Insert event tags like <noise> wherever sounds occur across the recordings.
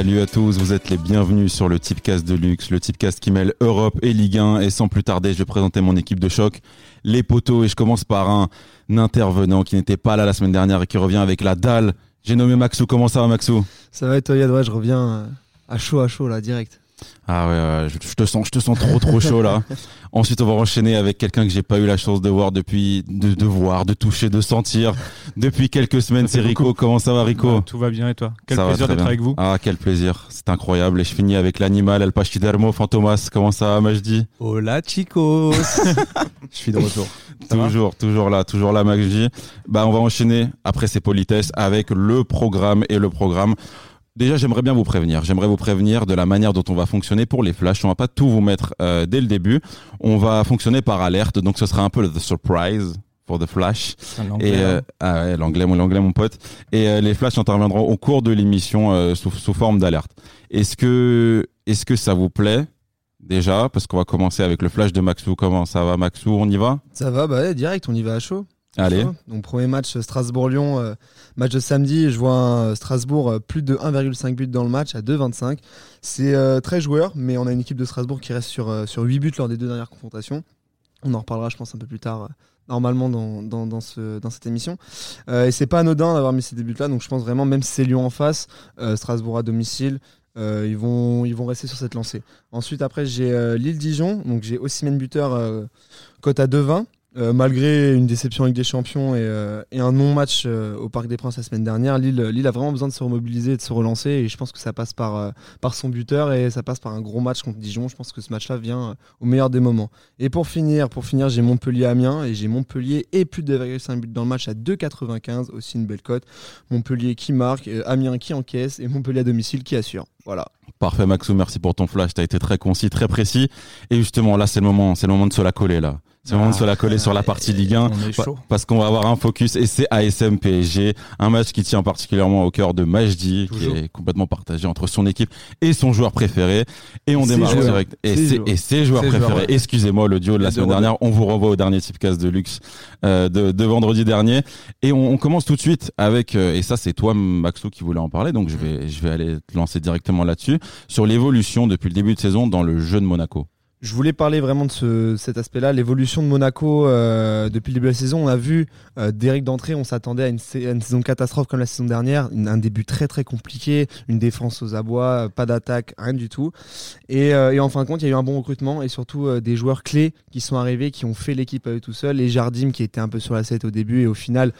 Salut à tous, vous êtes les bienvenus sur le Tipcast de luxe, le Tipcast qui mêle Europe et Ligue 1. Et sans plus tarder, je vais présenter mon équipe de choc, les poteaux. Et je commence par un intervenant qui n'était pas là la semaine dernière et qui revient avec la dalle. J'ai nommé Maxou. Comment ça va, Maxou? Ça va et toi, Yad? Je reviens euh, à chaud, à chaud, là, direct. Ah ouais, je, te sens, je te sens trop trop <laughs> chaud là. Ensuite, on va enchaîner avec quelqu'un que j'ai pas eu la chance de voir depuis, de, voir, de toucher, de sentir depuis quelques semaines. C'est Rico. Comment ça va, Rico bah, Tout va bien et toi? Quel plaisir d'être avec vous. Ah, quel plaisir. C'est incroyable. Et je finis avec l'animal El Pachidermo, Fantomas. Comment ça va, Majdi? Hola, chicos. <laughs> je suis de retour. toujours, toujours là, toujours là, Majdi. Bah, on va enchaîner après ces politesses avec le programme et le programme. Déjà, j'aimerais bien vous prévenir. J'aimerais vous prévenir de la manière dont on va fonctionner pour les flashs. On va pas tout vous mettre euh, dès le début. On va fonctionner par alerte, donc ce sera un peu le surprise pour the flash. Et euh, hein. ah ouais, l'anglais, mon l'anglais, mon pote. Et euh, les flashs interviendront au cours de l'émission sous, sous, forme d'alerte. Est-ce que, est-ce que ça vous plaît déjà? Parce qu'on va commencer avec le flash de Maxou. Comment ça va, Maxou? On y va? Ça va, bah direct, on y va à chaud. Allez. Donc premier match Strasbourg-Lyon, euh, match de samedi, je vois euh, Strasbourg euh, plus de 1,5 buts dans le match à 2,25. C'est très joueur, mais on a une équipe de Strasbourg qui reste sur, sur 8 buts lors des deux dernières confrontations. On en reparlera je pense un peu plus tard normalement dans, dans, ce, dans cette émission. et c'est pas anodin d'avoir mis ces buts là, donc je pense vraiment même si c'est Lyon en face, Strasbourg à domicile, ils, vont, ils vont rester sur cette lancée. Ensuite, après, j'ai Lille-Dijon. Donc, j'ai aussi même buteur cote à 2,20. Euh, malgré une déception avec des champions et, euh, un non-match euh, au Parc des Princes la semaine dernière, Lille, a vraiment besoin de se remobiliser et de se relancer. Et je pense que ça passe par, par son buteur et ça passe par un gros match contre Dijon. Je pense que ce match-là vient au meilleur des moments. Et pour finir, pour finir j'ai Montpellier-Amiens et j'ai Montpellier et plus de 2,5 buts dans le match à 2,95. Aussi une belle cote. Montpellier qui marque, Amiens qui encaisse et Montpellier à domicile qui assure. Voilà. Parfait Maxou, merci pour ton flash. Tu as été très concis, très précis. Et justement, là, c'est le moment, c'est le moment de se la coller là. C'est le moment de se la coller sur la partie Ligue 1 parce qu'on va avoir un focus et c'est ASM PSG, un match qui tient particulièrement au cœur de Majdi qui est complètement partagé entre son équipe et son joueur préféré. Et on démarre direct. Et ses joueurs. préférés. Excusez-moi le duo de la semaine dernière, on vous renvoie au dernier tipcast de luxe euh, de, de, vendredi dernier. Et on, on, commence tout de suite avec euh, et ça c'est toi Maxou qui voulait en parler. Donc je vais je vais aller te lancer directement là-dessus. Sur l'évolution depuis le début de saison dans le jeu de Monaco. Je voulais parler vraiment de ce, cet aspect-là, l'évolution de Monaco euh, depuis le début de la saison. On a vu euh, d'Eric d'entrée, on s'attendait à une, saison catastrophe comme la saison dernière, un début très très compliqué, une défense aux abois, pas d'attaque, rien du tout. Et, euh, et, en fin de compte, il y a eu un bon recrutement et surtout euh, des joueurs clés qui sont arrivés, qui ont fait l'équipe à eux tout seuls. Et Jardim qui était un peu sur la 7 au début et au final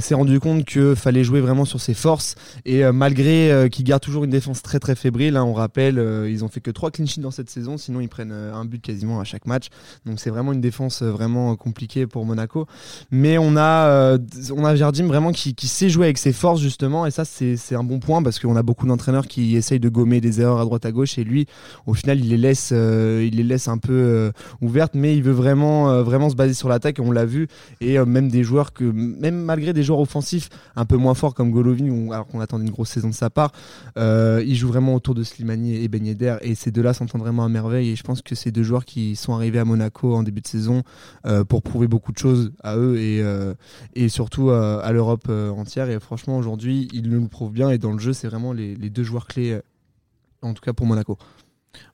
s'est rendu compte que fallait jouer vraiment sur ses forces. Et malgré qu'ils gardent toujours une défense très très fébrile, hein, on rappelle, ils ont fait que 3 clean sheets dans cette saison, sinon ils prennent un but quasiment à chaque match. Donc c'est vraiment une défense euh, vraiment compliquée pour Monaco. Mais on a, euh, on a Jardim vraiment qui, sait jouer avec ses forces justement. Et ça, c'est un bon point parce qu'on a beaucoup d'entraîneurs qui essayent de gommer des erreurs à droite à gauche. Et lui, au final, il les laisse, euh, il les laisse un peu ouvertes. Mais il veut vraiment, vraiment se baser sur l'attaque. On l'a vu. Et même des joueurs que, même malgré des joueurs offensifs un peu moins forts comme Golovin, alors qu'on attendait une grosse saison de sa part, il joue vraiment autour de Slimani et Ben Yedder. Et ces deux-là s'entendent vraiment à merveille. Et je pense que ces deux joueurs qui sont arrivés à Monaco en début de saison euh, pour prouver beaucoup de choses à eux et, euh, et surtout euh, à l'Europe entière. Et franchement, aujourd'hui, ils nous le prouvent bien. Et dans le jeu, c'est vraiment les, deux joueurs clés, en tout cas pour Monaco.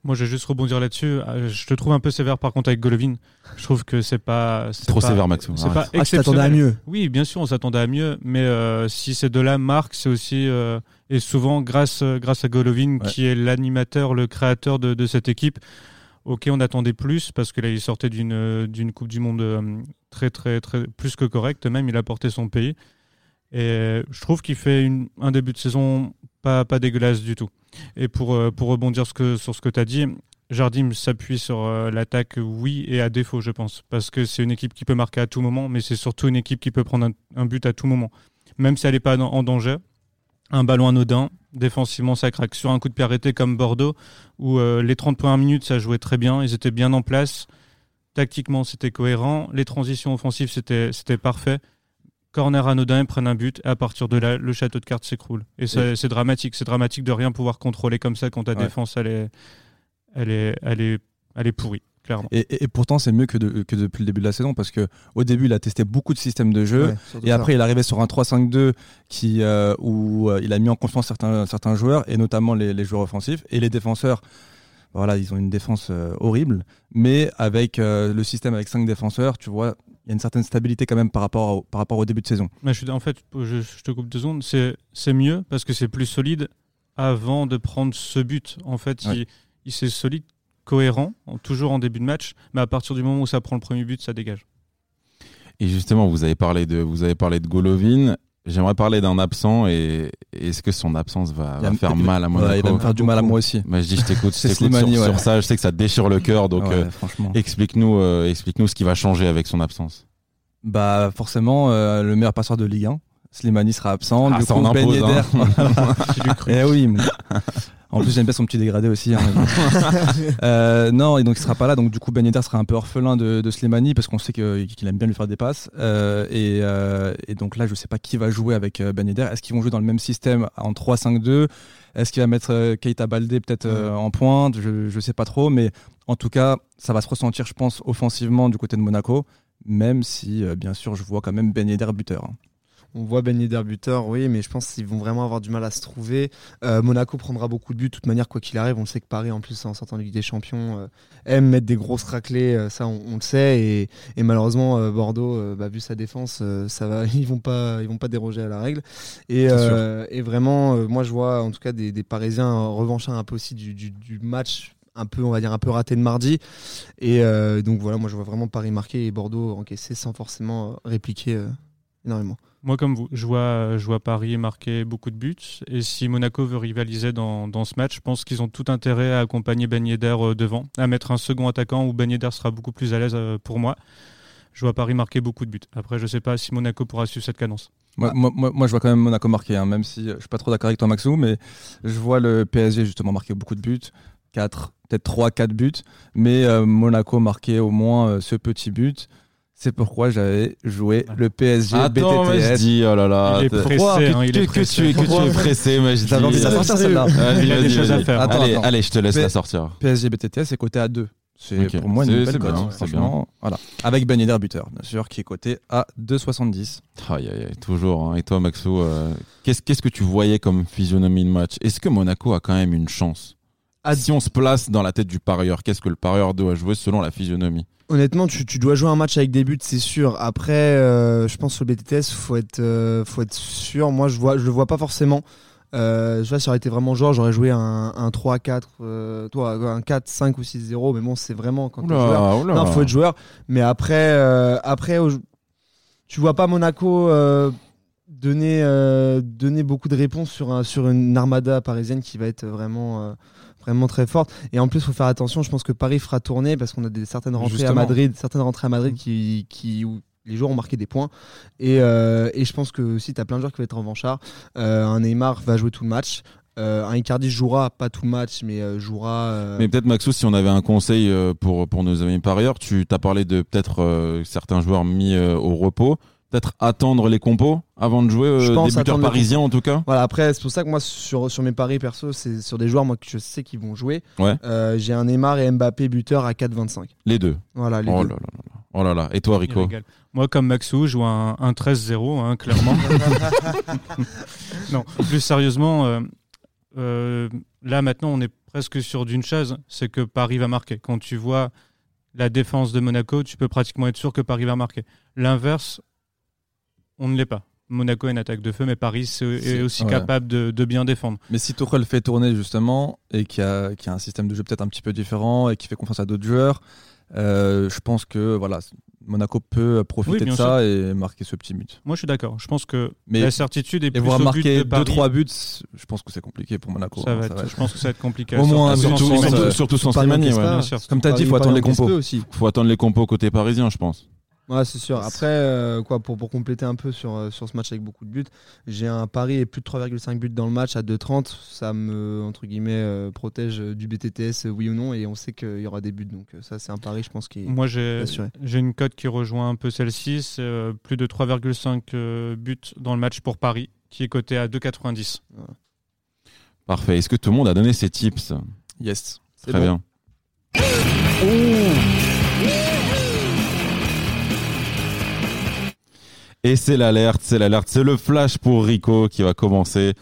Moi, je vais juste rebondir là-dessus. Je te trouve un peu sévère par contre avec Golovin. Je trouve que c'est pas. Trop sévère, Maxime. C'est pas ah, à mieux. Oui, bien sûr, on s'attendait à mieux. Mais si ces deux-là marquent, c'est aussi. et souvent grâce, grâce à Golovin, qui est l'animateur, le créateur de, de cette équipe. Ok, on attendait plus parce qu'il il sortait d'une d'une Coupe du Monde euh, très très très plus que correcte. Même il a porté son pays. Et je trouve qu'il fait un début de saison pas pas dégueulasse du tout. Et pour euh, pour rebondir que, sur ce que tu as dit, Jardim s'appuie sur euh, l'attaque, oui, et à défaut, je pense. Parce que c'est une équipe qui peut marquer à tout moment, mais c'est surtout une équipe qui peut prendre un, but à tout moment. Même si elle n'est pas en danger, un ballon anodin, défensivement ça craque. Sur un coup de pied arrêté comme Bordeaux, où euh, les 30 premières minutes ça jouait très bien, ils étaient bien en place. Tactiquement c'était cohérent, les transitions offensives c'était parfait. Corner anodin, ils prennent un but, et à partir de là, le château de cartes s'écroule. Et c'est dramatique, c'est dramatique de rien pouvoir contrôler comme ça quand ta défense elle est, elle, est, elle, est, elle est pourrie. Clairement. Et, pourtant, c'est mieux que, que, depuis le début de la saison parce que au début, il a testé beaucoup de systèmes de jeu et après, il est arrivé sur un 3-5-2 qui euh, où euh, il a mis en confiance certains, certains joueurs et notamment les, les joueurs offensifs et les défenseurs. Voilà, ils ont une défense euh, horrible, mais avec le système avec 5 défenseurs, tu vois, il y a une certaine stabilité quand même par rapport au, par rapport au début de saison. je suis, en fait, je, te coupe deux secondes, c'est mieux parce que c'est plus solide avant de prendre ce but. En fait, il, il c'est solide cohérent, toujours en début de match, mais à partir du moment où ça prend le premier but, ça dégage. Et justement, vous avez parlé de, vous avez parlé de Golovin. J'aimerais parler d'un absent et est-ce que son absence va, faire mal à moi Il va me faire du mal à moi aussi. Bah, je dis, je t'écoute, <laughs> sur, sur, ça. Je sais que ça déchire le cœur, donc euh, explique-nous, euh, explique-nous ce qui va changer avec son absence. Bah forcément, euh, le meilleur passeur de Ligue 1. Slimani sera absent. Ah, du ça coup, en impose, ben hein. <laughs> <laughs> eh oui. En plus, j'aime bien son petit dégradé aussi. Hein, <laughs> euh, non, et donc il sera pas là. Donc du coup, Ben Yedder sera un peu orphelin de, de Slimani parce qu'on sait qu'il aime bien lui faire des passes. Euh, euh, et, donc là, je sais pas qui va jouer avec Ben Yedder. Est-ce qu'ils vont jouer dans le même système en 3-5-2 Est-ce qu'il va mettre Keita Baldé peut-être en pointe? Je, je sais pas trop. Mais en tout cas, ça va se ressentir, je pense, offensivement du côté de Monaco. Même si, bien sûr, je vois quand même Ben Yedder buteur. Hein. On voit Ben Yedder buteur, oui, mais je pense qu'ils vont vraiment avoir du mal à se trouver. Euh, Monaco prendra beaucoup de buts, de toute manière, quoi qu'il arrive. On le sait que Paris, en plus, en sortant de Ligue des Champions, euh, aime mettre des grosses raclées, euh, ça, on, le sait. Et, malheureusement, Bordeaux, bah, vu sa défense, ça va, <laughs> ils vont pas, ils vont pas déroger à la règle. Et, vraiment, moi, je vois, en tout cas, des, Parisiens revanchards un peu aussi du, du, match un peu on va dire un peu raté de mardi et donc voilà moi je vois vraiment Paris marqué et Bordeaux encaissé sans forcément répliquer énormément moi, comme vous, je vois, je vois Paris marquer beaucoup de buts. Et si Monaco veut rivaliser dans, dans ce match, je pense qu'ils ont tout intérêt à accompagner Ben Yedder euh, devant, à mettre un second attaquant où Ben Yedder sera beaucoup plus à l'aise euh, pour moi. Je vois Paris marquer beaucoup de buts. Après, je ne sais pas si Monaco pourra suivre cette cadence. Moi, moi, moi, je vois quand même Monaco marquer, hein, même si je suis pas trop d'accord avec toi, Maxou, mais je vois le PSG justement marquer beaucoup de buts. 4, peut-être 3, 4 buts, mais euh, Monaco marquer au moins ce petit but. C'est pourquoi j'avais joué le PSG Attends, BTTS. je dis, oh là là. Il est pressé, hein, il est que, tu es, que tu es pressé, mais je dis. envie de sortir celle-là. <laughs> Il a des choses à faire. allez, allez, je te laisse la sortir. PSG BTTS est coté à 2. C'est pour moi une belle cote, franchement. Voilà. Avec Ben Yedder buteur, bien sûr, qui est coté à 2,70. Aïe, aïe, aïe, toujours. Hein. Et toi, Maxo, euh, qu'est-ce que tu voyais comme physionomie de match? Est-ce que Monaco a quand même une chance? Si on se place dans la tête du parieur, qu'est-ce que le parieur doit jouer selon la physionomie Honnêtement, tu, dois jouer un match avec des buts, c'est sûr. Après, euh, je pense que le BTTS, faut être, euh, faut être sûr. Moi, je vois, je le vois pas forcément. Euh, je vois, ça aurait été vraiment joueur, j'aurais joué un, 3-4, toi, un 4, 5 ou 6-0. Mais bon, c'est vraiment quand tu joueur. Non, faut être joueur. Mais après, après, tu vois pas Monaco donner, donner beaucoup de réponses sur, un, sur une armada parisienne qui va être vraiment vraiment très forte. Et en plus, il faut faire attention. Je pense que Paris fera tourner parce qu'on a des, certaines rentrées à Madrid, certaines rentrées à Madrid qui, qui où les joueurs ont marqué des points. Et, euh, et je pense que si tu as plein de joueurs qui vont être revanchards, euh, un Neymar va jouer tout le match. Euh, un Icardi jouera pas tout le match, mais euh, jouera. Euh, mais peut-être Maxou, si on avait un conseil pour pour nos amis parieurs, tu t'as parlé de peut-être certains joueurs mis au repos peut-être attendre les compos avant de jouer euh, des buteurs parisiens en tout cas. Voilà après c'est pour ça que moi sur, sur mes paris perso c'est sur des joueurs moi que je sais qu'ils vont jouer. Ouais. Euh, j'ai un Neymar et Mbappé buteur à 4,25 les deux. Voilà les oh deux. Là là là. oh là là. Et toi Rico moi comme Maxou je joue un, 13-0 hein, clairement. <laughs> Non plus sérieusement euh, là maintenant on est presque sur d'une chose c'est que Paris va marquer. Quand tu vois la défense de Monaco tu peux pratiquement être sûr que Paris va marquer. L'inverse on ne l'est pas. Monaco est une attaque de feu, mais Paris est, aussi capable de, bien défendre. Mais si Tuchel fait tourner justement et qui a, a, un système de jeu peut-être un petit peu différent et qui fait confiance à d'autres joueurs, euh, je pense que voilà, Monaco peut profiter de ça et marquer ce petit but. Moi, je suis d'accord. Je pense que la certitude est plus voir au marquer 2-3 buts, je pense que c'est compliqué pour Monaco. Ça va Je pense que ça va être compliqué. Au moins, surtout, surtout, sans Slimani. Comme tu as dit, il faut attendre les compos. Il faut attendre les compos côté parisien, je pense. Ouais, c'est sûr. Après, euh, quoi, pour, pour compléter un peu sur, euh, sur ce match avec beaucoup de buts, j'ai un pari et plus de 3,5 buts dans le match à 2,30. Ça me, entre guillemets, euh, protège du BTTS, oui ou non, et on sait qu'il y aura des buts. Donc, ça, c'est un pari, je pense, qui est Moi, j'ai, j'ai une cote qui rejoint un peu celle-ci. C'est plus de 3,5 buts dans le match pour Paris, qui est coté à 2,90. Parfait. Est-ce que tout le monde a donné ses tips? Yes. Très bien. Et c'est l'alerte, c'est l'alerte, c'est le flash pour Rico qui va commencer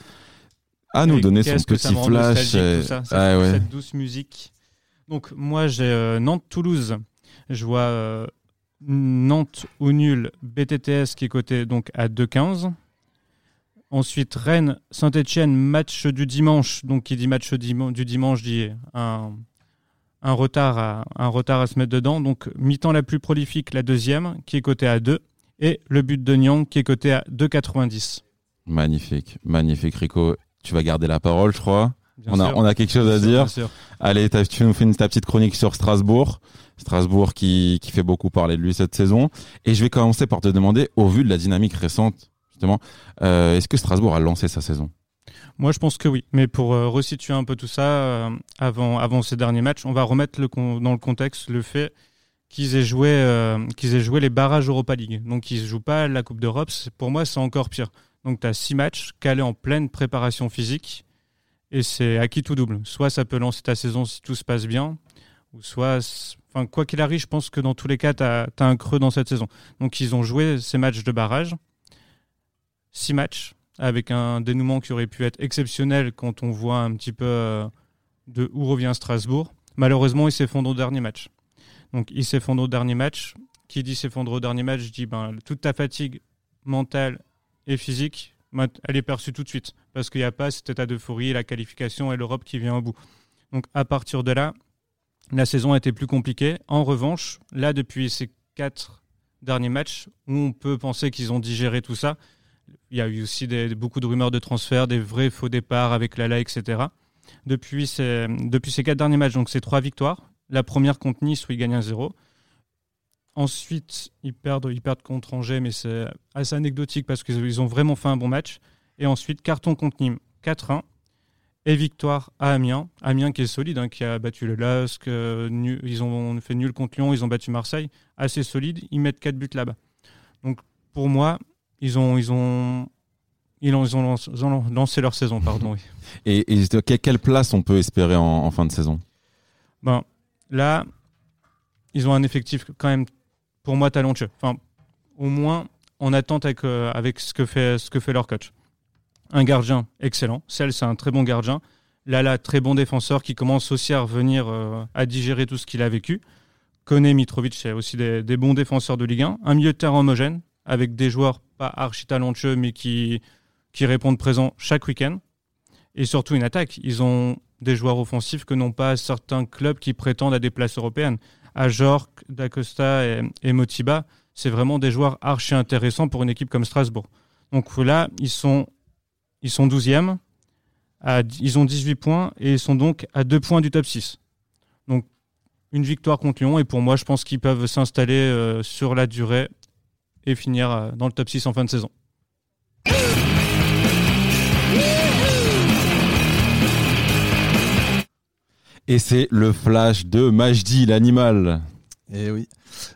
à nous donner son petit flash. Ça, Cette douce musique. Donc moi j'ai euh, Nantes-Toulouse. Je vois euh, Nantes ou nul BTTS qui est coté donc à 2,15. Ensuite Rennes Saint-Etienne match du dimanche. Donc qui dit match du dimanche dit un, un retard à, un retard à se mettre dedans. Donc mi-temps la plus prolifique la deuxième qui est coté à 2 et le but de Nyang qui est coté à 2,90. Magnifique, magnifique Rico. Tu vas garder la parole, je crois. on a, on a quelque chose à dire. Allez, tu nous fais une, ta petite chronique sur Strasbourg. Strasbourg qui, qui fait beaucoup parler de lui cette saison. Et je vais commencer par te demander, au vu de la dynamique récente, justement, euh, est-ce que Strasbourg a lancé sa saison? Moi, je pense que oui. Mais pour euh, resituer un peu tout ça, euh, avant, avant ces derniers matchs, on va remettre le dans le contexte le fait qu'ils aient joué euh, qu'ils aient joué les barrages Europa League. Donc ils ne jouent pas la Coupe d'Europe. Pour moi, c'est encore pire. Donc tu as six matchs calés en pleine préparation physique et c'est acquis tout double. Soit ça peut lancer ta saison si tout se passe bien, ou soit, enfin quoi qu'il arrive, je pense que dans tous les cas, tu as, un creux dans cette saison. Donc ils ont joué ces matchs de barrage, six matchs avec un dénouement qui aurait pu être exceptionnel quand on voit un petit peu euh, de où revient Strasbourg. Malheureusement, ils s'effondrent au dernier match. Donc il s'effondre au dernier match. Qui dit s'effondre au dernier match, je dis ben, toute ta fatigue mentale et physique, elle est perçue tout de suite. Parce qu'il n'y a pas cet état d'euphorie, la qualification et l'Europe qui vient au bout. Donc à partir de là, la saison a été plus compliquée. En revanche, là, depuis ces quatre derniers matchs, où on peut penser qu'ils ont digéré tout ça, il y a eu aussi beaucoup de rumeurs de transfert, des vrais faux départs avec Lala, etc. Depuis ces, depuis ces quatre derniers matchs, donc c'est trois victoires, la première contre Nice où ils gagnent 1-0. Ensuite, ils perdent, ils perdent contre Angers, mais c'est assez anecdotique parce qu'ils ont vraiment fait un bon match. Et ensuite, carton contre Nîmes 4-1 et victoire à Amiens. Amiens qui est solide, hein, qui a battu le LASK, euh, ils ont fait nul contre Lyon, ils ont battu Marseille. Assez solide, ils mettent 4 buts là-bas. Donc pour moi, ils ont, ils ont, ils ont, lancé leur saison. Pardon, <laughs> et, quelle place on peut espérer en, en fin de saison? Ben, Là, ils ont un effectif quand même, pour moi, talentueux. Enfin, au moins en attente avec, euh, ce, que fait, ce leur coach. Un gardien excellent. Celle, c'est un très bon gardien. Lala, très bon défenseur qui commence aussi à revenir euh, à digérer tout ce qu'il a vécu. Kone Mitrovic, c'est aussi des, bons défenseurs de Ligue 1. Un milieu de terrain homogène avec des joueurs pas archi talentueux mais qui, qui répondent présent chaque week-end. Et surtout une attaque. Ils ont des joueurs offensifs que n'ont pas certains clubs qui prétendent à des places européennes. Ajorc, D'Acosta et, Motiba, c'est vraiment des joueurs archi intéressants pour une équipe comme Strasbourg. Donc là, ils sont, ils sont 12e, à, ils ont 18 points et ils sont donc à 2 points du top 6. Donc une victoire contre Lyon et pour moi, je pense qu'ils peuvent s'installer euh, sur la durée et finir euh, dans le top 6 en fin de saison. Et c'est le flash de Majdi, l'animal. Et eh oui.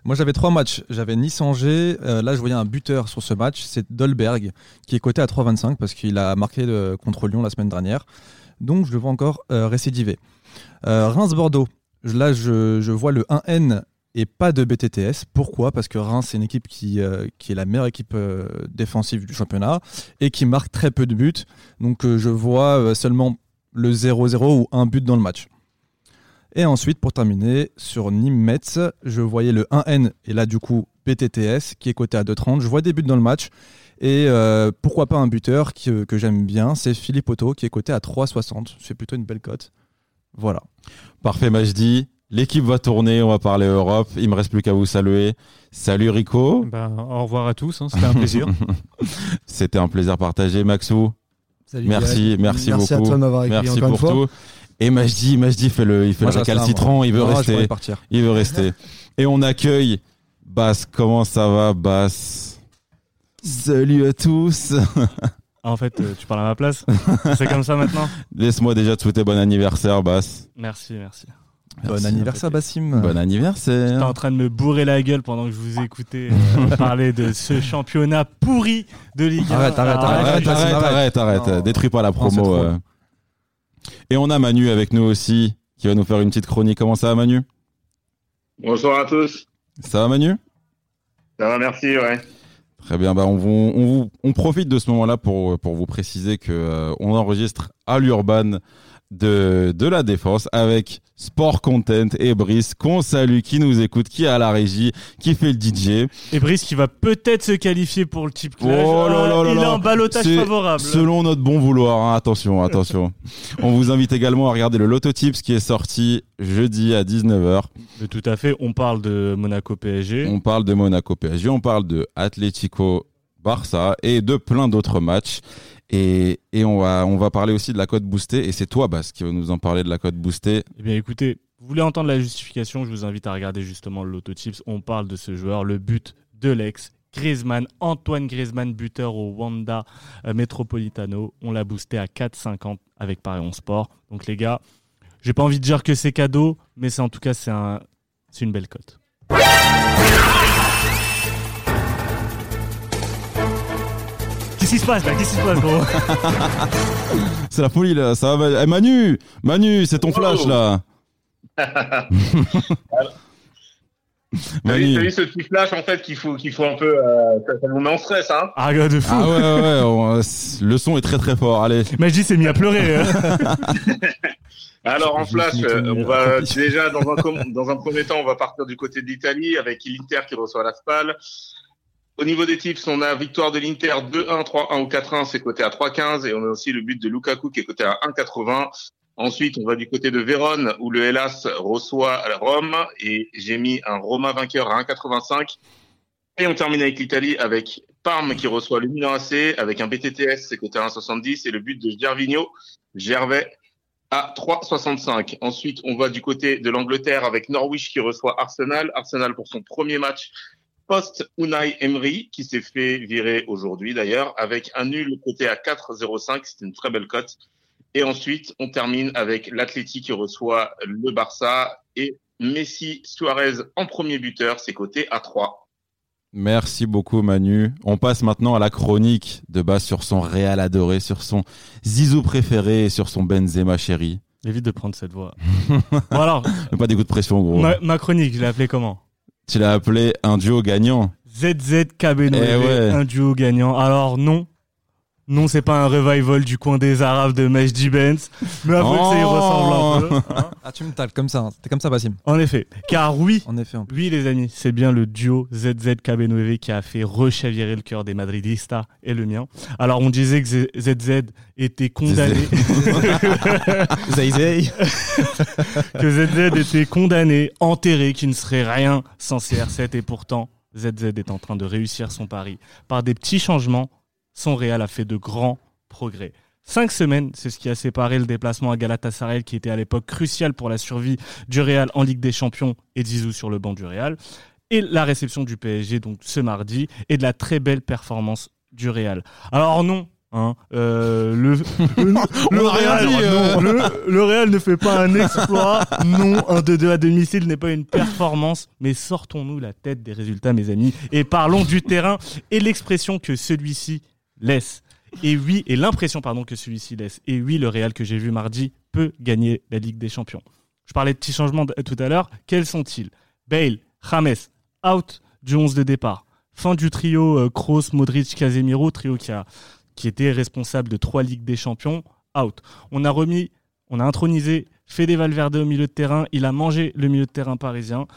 Moi, j'avais trois matchs. J'avais Nice-Angers. Euh, là, je voyais un buteur sur ce match. C'est Dolberg, qui est coté à 3,25 parce qu'il a marqué contre Lyon la semaine dernière. Donc, je le vois encore euh, récidiver. Euh, Reims-Bordeaux. Là, je, vois le 1N et pas de BTTS. Pourquoi? Parce que Reims, c'est une équipe qui, qui est la meilleure équipe défensive du championnat et qui marque très peu de buts. Donc, je vois seulement le 0-0 ou un but dans le match. Et ensuite, pour terminer, sur Nîmes-Metz, je voyais le 1N et là, du coup, PTTS qui est coté à 2,30. Je vois des buts dans le match. Et euh, pourquoi pas un buteur que, que j'aime bien, c'est Philippe Otto qui est coté à 3,60. C'est plutôt une belle cote. Voilà. Parfait, Majdi. L'équipe va tourner, on va parler Europe. Il me reste plus qu'à vous saluer. Salut Rico. Ben, au revoir à tous, hein. c'était un plaisir. <laughs> c'était un plaisir partagé, Maxou. Salut, merci, merci, merci beaucoup. à toi de m'avoir Merci pour tout. Et Majdi, Majdi fait le, il fait le récalcitrant, il veut rester. Il veut rester. Et on accueille Bass. Comment ça va, Bass Salut à tous. Ah, en fait, euh, tu parles à ma place? C'est comme ça maintenant? Laisse-moi déjà te souhaiter bon anniversaire, Bass. Merci, merci. bon anniversaire, Bassim. Bon anniversaire. J'étais en train de me bourrer la gueule pendant que je vous écoutais euh, <laughs> parler de ce championnat pourri de Ligue 1. Arrête, arrête, arrête, arrête, arrête, arrête, Détruis pas la promo. Et on a Manu avec nous aussi. qui va nous faire une petite chronique. Comment ça va, Manu? Bonsoir à tous. Ça va, Manu? Ça va, merci, ouais. Très bien, bah on, on, on, profite de ce moment-là pour, pour vous préciser que euh, on enregistre à l'Urban de, de la défense avec Sport Content et Brice qu'on salue, qui nous écoute, qui est à la régie, qui fait le DJ. Et Brice qui va peut-être se qualifier pour le type clash. Oh euh, il a un balotage favorable. Selon notre bon vouloir, hein. attention, attention. <laughs> on vous invite également à regarder le Lotto Tips qui est sorti jeudi à 19h. tout à fait, on parle de Monaco PSG. On parle de Monaco PSG, on parle de Atlético Barça et de plein d'autres matchs. Et, on, va, on va parler aussi de la cote boostée. Et c'est toi, Bas, qui va nous en parler de la cote boostée. Eh bien, écoutez, vous voulez entendre la justification Je vous invite à regarder justement l'autotips. On parle de ce joueur, le but de l'ex. Griezmann, Antoine Griezmann, buteur au Wanda euh, Metropolitano. On l'a boosté à 4,50 avec Paris 11 Sport. Donc les gars, j'ai pas envie de dire que c'est cadeau, mais c'est en tout cas c'est un, une belle cote. Qu'est-ce qui se passe là? Qu'est-ce qui se passe, gros? <laughs> C'est la folie là, ça va. Eh, Manu Manu, c'est ton flash là <laughs> T'as vu, ce petit flash en fait qu'il faut, qu'il faut un peu. Euh, ça nous met en stress, hein Ah, gars de fou Ah ouais, ouais, ouais le son est très très fort, allez. Mais je dis, c'est mis à pleurer. Hein. <laughs> Alors en flash, euh, on va déjà dans un, dans un premier temps, on va partir du côté de l'Italie avec l'Inter qui reçoit la Spal. Au niveau des tips, on a victoire de l'Inter 2-1, 3-1 ou 4-1, c'est coté à 3-15 et on a aussi le but de Lukaku qui est coté à 1-80. Ensuite, on va du côté de Vérone où le Hellas reçoit Rome et j'ai mis un Roma vainqueur à 1,85. Et on termine avec l'Italie avec Parme qui reçoit le Milan AC avec un BTTS, c'est coté à 1,70 et le but de Gervinho, Gervais à 3,65. Ensuite, on va du côté de l'Angleterre avec Norwich qui reçoit Arsenal. Arsenal pour son premier match post Unai Emery qui s'est fait virer aujourd'hui d'ailleurs avec un nul côté à 4,05, c'est une très belle cote. Et ensuite, on termine avec l'Atleti qui reçoit le Barça et Messi Suarez en premier buteur, c'est coté à 3. Merci beaucoup Manu. On passe maintenant à la chronique de base sur son Real adoré, sur son Zizou préféré et sur son Benzema chéri. Évite de prendre cette voix. <laughs> bon alors, pas des coups de pression gros. Ma, chronique, je l'ai appelée comment? Tu l'as appelé un duo gagnant. ZZKB eh un duo gagnant. Alors non, non, c'est pas un revival du coin des Arabes de Majdi Benz, mais après ça y ressemble un peu. <laughs> Hein. ah, tu me tales comme ça, t'es comme ça, Bassim. En effet, car oui, en effet, oui les amis, c'est bien le duo ZZ KB qui a fait rechavirer le cœur des Madridistas et le mien. Alors on disait que ZZ était condamné, <laughs> que ZZ était condamné, enterré, qu'il ne serait rien sans CR7 et pourtant ZZ est en train de réussir son pari par des petits changements son Real a fait de grands progrès. Cinq semaines, c'est ce qui a séparé le déplacement à Galatasaray, qui était à l'époque crucial pour la survie du Real en Ligue des Champions et Zizou sur le banc du Real, et la réception du PSG donc ce mardi, et de la très belle performance du Real. Alors non, Hein, euh, le, <laughs> le, Real, euh. le, Real, ne fait pas un exploit. Non, un 2-2 à domicile n'est pas une performance. Mais sortons-nous la tête des résultats, mes amis, et parlons du terrain et l'expression que celui-ci laisse. Et oui, et l'impression pardon que celui-ci laisse. Et oui, le Real que j'ai vu mardi peut gagner la Ligue des Champions. Je parlais de petits changements tout à l'heure. Quels sont-ils? Bale, James, out du 11 de départ. Fin du trio euh, Kroos, Modric, Casemiro, trio qui a qui était responsable de trois Ligues des Champions, out. On a remis, on a intronisé Fede Valverde au milieu de terrain. Il a mangé le milieu de terrain parisien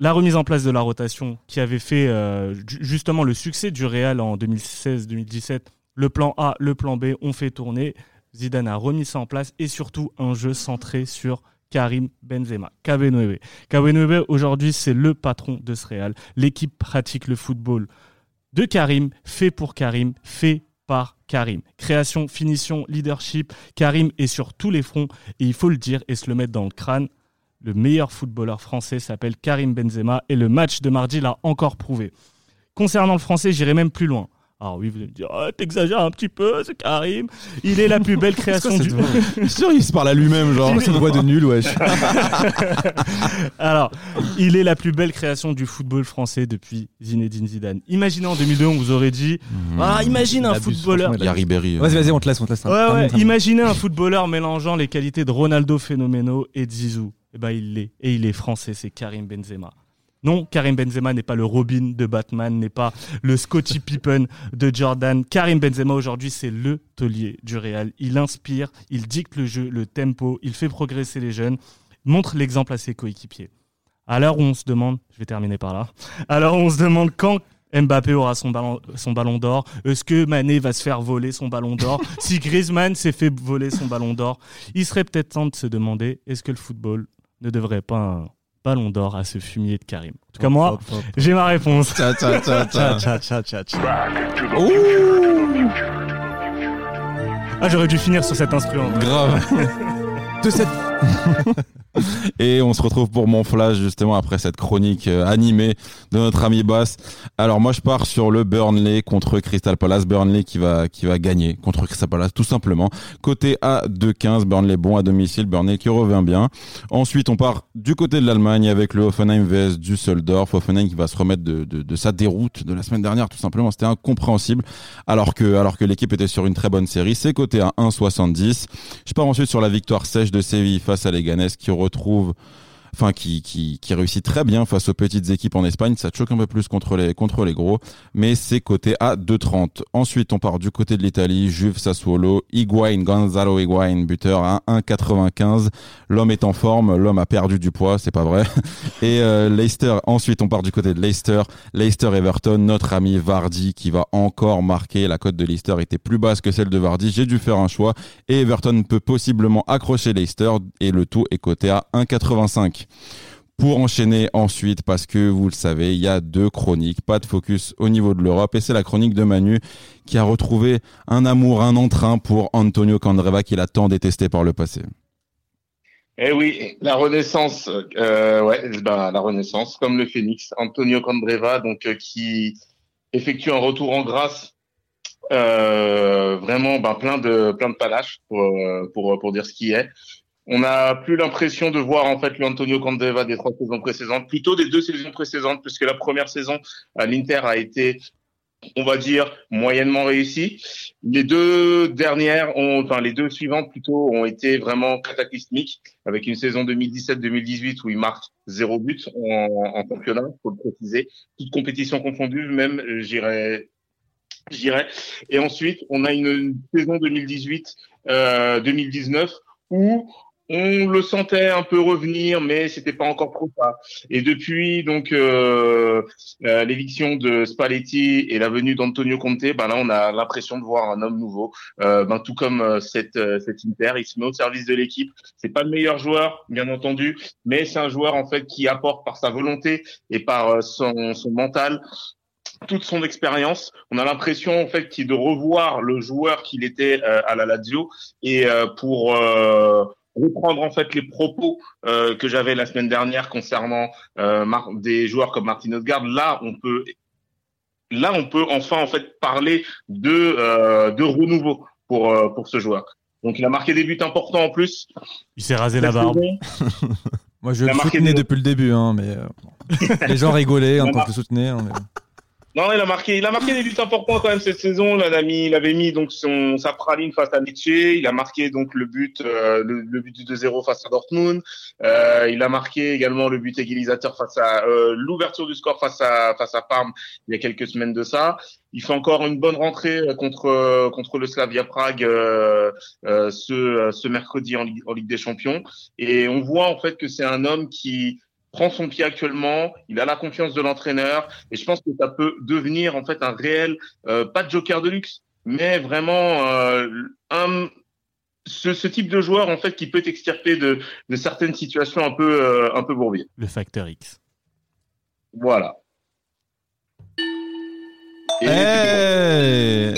la remise en place de la rotation qui avait fait euh, justement le succès du Real en 2016-2017, le plan A, le plan B, on fait tourner. Zidane a remis ça en place et surtout un jeu centré sur Karim Benzema, KB9. KB9 aujourd'hui c'est le patron de ce Real. L'équipe pratique le football de Karim, fait pour Karim, fait par Karim. Création, finition, leadership, Karim est sur tous les fronts et il faut le dire et se le mettre dans le crâne le meilleur footballeur français s'appelle Karim Benzema et le match de mardi l'a encore prouvé. Concernant le français, j'irai même plus loin. Alors oui, vous allez me dire, oh, t'exagères un petit peu, c'est Karim. Il est la plus belle <laughs> création du. sûr, il se parle à lui-même, genre. C'est une voix de nul, wesh. <laughs> Alors, il est la plus belle création du football français depuis Zinedine Zidane. Imaginez en 2002, on vous aurait dit, mmh. ah, imagine un footballeur. Il y a Ribéry. Vas-y, vas-y, on te laisse, on te laisse. Ouais, ouais. Imaginez un footballeur mélangeant les qualités de Ronaldo phénoménaux et de Zizou. Eh ben, il l'est. Et il est français, c'est Karim Benzema. Non, Karim Benzema n'est pas le Robin de Batman, n'est pas le Scottie <laughs> Pippen de Jordan. Karim Benzema aujourd'hui, c'est le taulier du Real. Il inspire, il dicte le jeu, le tempo, il fait progresser les jeunes, montre l'exemple à ses coéquipiers. À l'heure où on se demande, je vais terminer par là, alors on se demande quand Mbappé aura son ballon, son ballon d'or Est-ce que Mané va se faire voler son ballon d'or <laughs> Si Griezmann s'est fait voler son ballon d'or, il serait peut-être temps de se demander est-ce que le football ne devrait pas ballon d'or à ce fumier de Karim. En tout cas, moi, j'ai ma réponse. Ah, j'aurais dû finir sur cet instrument. Grave. <laughs> de cette <laughs> Et on se retrouve pour mon flash justement après cette chronique euh, animée de notre ami Bass. Alors moi je pars sur le Burnley contre Crystal Palace. Burnley qui va gagner contre Crystal Palace tout simplement. Côté A 2-15, Burnley bon à domicile, Burnley qui revient bien. Ensuite on part du côté de l'Allemagne avec le Hoffenheim vs Düsseldorf. Hoffenheim qui va se remettre de, sa déroute de la semaine dernière tout simplement. C'était incompréhensible alors que l'équipe était sur une très bonne série. C'est côté à 1,70. Je pars ensuite sur la victoire sèche de Séville face à Leganés qui retrouve enfin qui, qui, réussit très bien face aux petites équipes en Espagne. Ça choque un peu plus contre les, contre les gros, mais c'est côté à 2,30. Ensuite, on part du côté de l'Italie, Juve Sassuolo, Higuain, Gonzalo Higuain, buteur à 1,95. L'homme est en forme, l'homme a perdu du poids, c'est pas vrai. <laughs> Et euh, Leicester, ensuite on part du côté de Leicester, Leicester Everton, notre ami Vardy qui va encore marquer. La cote de Leicester était plus basse que celle de Vardy. J'ai dû faire un choix et Everton peut possiblement accrocher Leicester et le tout est coté à 1,85 pour enchaîner ensuite, parce que vous le savez, il y a deux chroniques, pas de focus au niveau de l'Europe, et c'est la chronique de Manu qui a retrouvé un amour, un entrain pour Antonio Candreva qu'il a tant détesté par le passé. Eh oui, la renaissance, euh, ouais, ben, la renaissance, comme le phénix, Antonio Candreva, donc euh, qui effectue un retour en grâce, euh, vraiment ben, plein de plein de palaches pour, pour pour dire ce qui est. On n'a plus l'impression de voir en fait l'Antonio Candeva des trois saisons précédentes, plutôt des deux saisons précédentes, puisque la première saison à l'Inter a été on va dire moyennement réussie. Les deux dernières, ont, enfin les deux suivantes plutôt, ont été vraiment cataclysmiques, avec une saison 2017-2018 où il marque zéro but en, en championnat, faut le préciser, toute compétition confondue, même j'irais j'irais. Et ensuite, on a une, saison 2018-2019 euh, où on le sentait un peu revenir, mais c'était pas encore trop ça. Et depuis donc euh, euh, l'éviction de Spalletti et la venue d'Antonio Conte, ben là on a l'impression de voir un homme nouveau. Euh, ben tout comme cette cette Inter, il se met au service de l'équipe. C'est pas le meilleur joueur, bien entendu, mais c'est un joueur en fait qui apporte par sa volonté et par son, son mental toute son expérience. On a l'impression en fait de revoir le joueur qu'il était à la Lazio et pour reprendre en fait les propos euh, que j'avais la semaine dernière concernant euh, des joueurs comme Martin Odegaard. Là, on peut là on peut enfin en fait parler de euh, de renouveau pour euh, pour ce joueur. Donc il a marqué des buts importants en plus. Il s'est rasé la barbe. Moi je le soutenais depuis le début, hein, mais les gens rigolaient en tant que soutenais. Hein, non, il a marqué, il a marqué des buts importants quand même cette saison. Il, avait mis donc son sa praline face à Lecce. Il a marqué donc le but, euh, le, but du 2-0 face à Dortmund. Euh, il a marqué également le but égalisateur face à euh, l'ouverture du score face à face à Parme il y a quelques semaines de ça. Il fait encore une bonne rentrée contre contre le Slavia Prague ce ce mercredi en en Ligue des Champions. Et on voit en fait que c'est un homme qui prend son pied actuellement, il a la confiance de l'entraîneur et je pense que ça peut devenir en fait un réel, euh, pas de joker de luxe, mais vraiment euh, un, ce, ce, type de joueur en fait qui peut t'extirper de, de certaines situations un peu euh, un peu bourbier. Le facteur X. Voilà. Et hey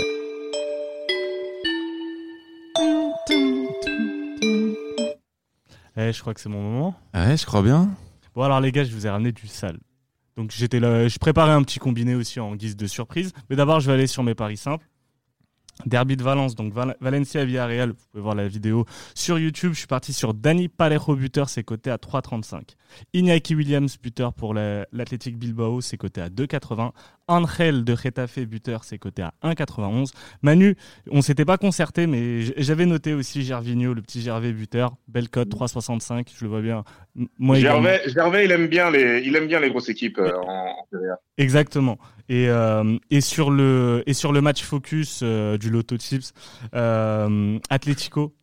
eh, je crois que c'est mon moment. Ouais, je crois bien. Bon, alors les gars, je vous ai ramené du sale. Donc j'étais là, je préparais un petit combiné aussi en guise de surprise. Mais d'abord, je vais aller sur mes paris simples. Derby de Valence, donc Valencia Villarreal, vous pouvez voir la vidéo sur YouTube. Je suis parti sur Dani Parejo buteur, c'est coté à 3,35. Iñaki Williams buteur pour l'Athletic Bilbao, c'est coté à 2,80. Angel de Getafe buteur, c'est coté à 1,91. Manu, on s'était pas concerté, mais j'avais noté aussi Gervinho, le petit Gervais buteur, belle cote 3,65, je le vois bien. Moi, Gervais, Gervais, il aime bien les, il aime bien les grosses équipes euh, en, en Exactement. Et, euh, et, sur le, et sur le match focus euh, du Lotto Chips, euh, Atlético,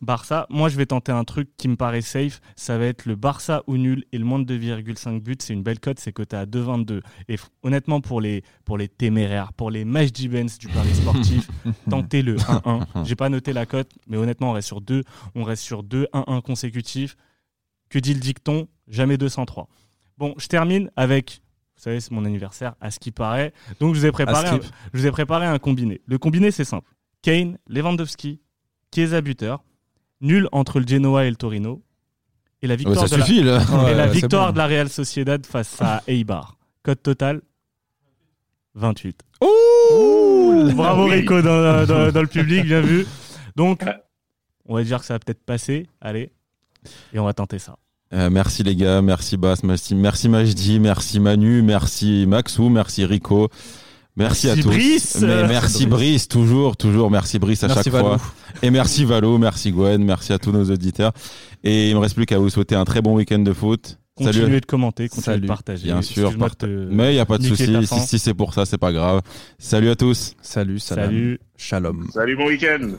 Barça, moi je vais tenter un truc qui me paraît safe, ça va être le Barça ou nul et le moins de 2,5 buts, c'est une belle cote, c'est coté à 2,22. Et honnêtement pour les, pour les téméraires, pour les match Benz du Paris sportif, tentez le 1-1. J'ai pas noté la cote, mais honnêtement on reste sur 2, on reste sur 2 1-1 consécutifs. Que dit le dicton? Jamais 203. Bon, je termine avec vous savez, c'est mon anniversaire, à ce qui paraît. Donc, je vous ai préparé, un, je vous ai préparé un combiné. Le combiné, c'est simple. Kane, Lewandowski, Chiesa buteur, nul entre le Genoa et le Torino, et la victoire, de, la, <laughs> et la victoire de la Real Sociedad face à <laughs> Eibar. Code total 28. Bravo Rico dans, dans, le public, bien vu. <laughs> Donc, on va dire que ça va peut-être passer. Allez, et on va tenter ça. Euh, merci les gars, merci Bass, merci, merci Majdi, merci Manu, merci Maxou, merci Rico. Merci, à tous. Brice. Mais merci Brice, toujours, toujours. Merci Brice à chaque fois. Et merci Valo, merci Gwen, merci à tous nos auditeurs. Et il me reste plus qu'à vous souhaiter un très bon week-end de foot. Continuez de commenter, continuez de partager. Bien sûr. Mais il n'y a pas de souci. Si, si c'est pour ça, c'est pas grave. Salut à tous. Salut, salut. Salut. Shalom. Salut, bon week-end.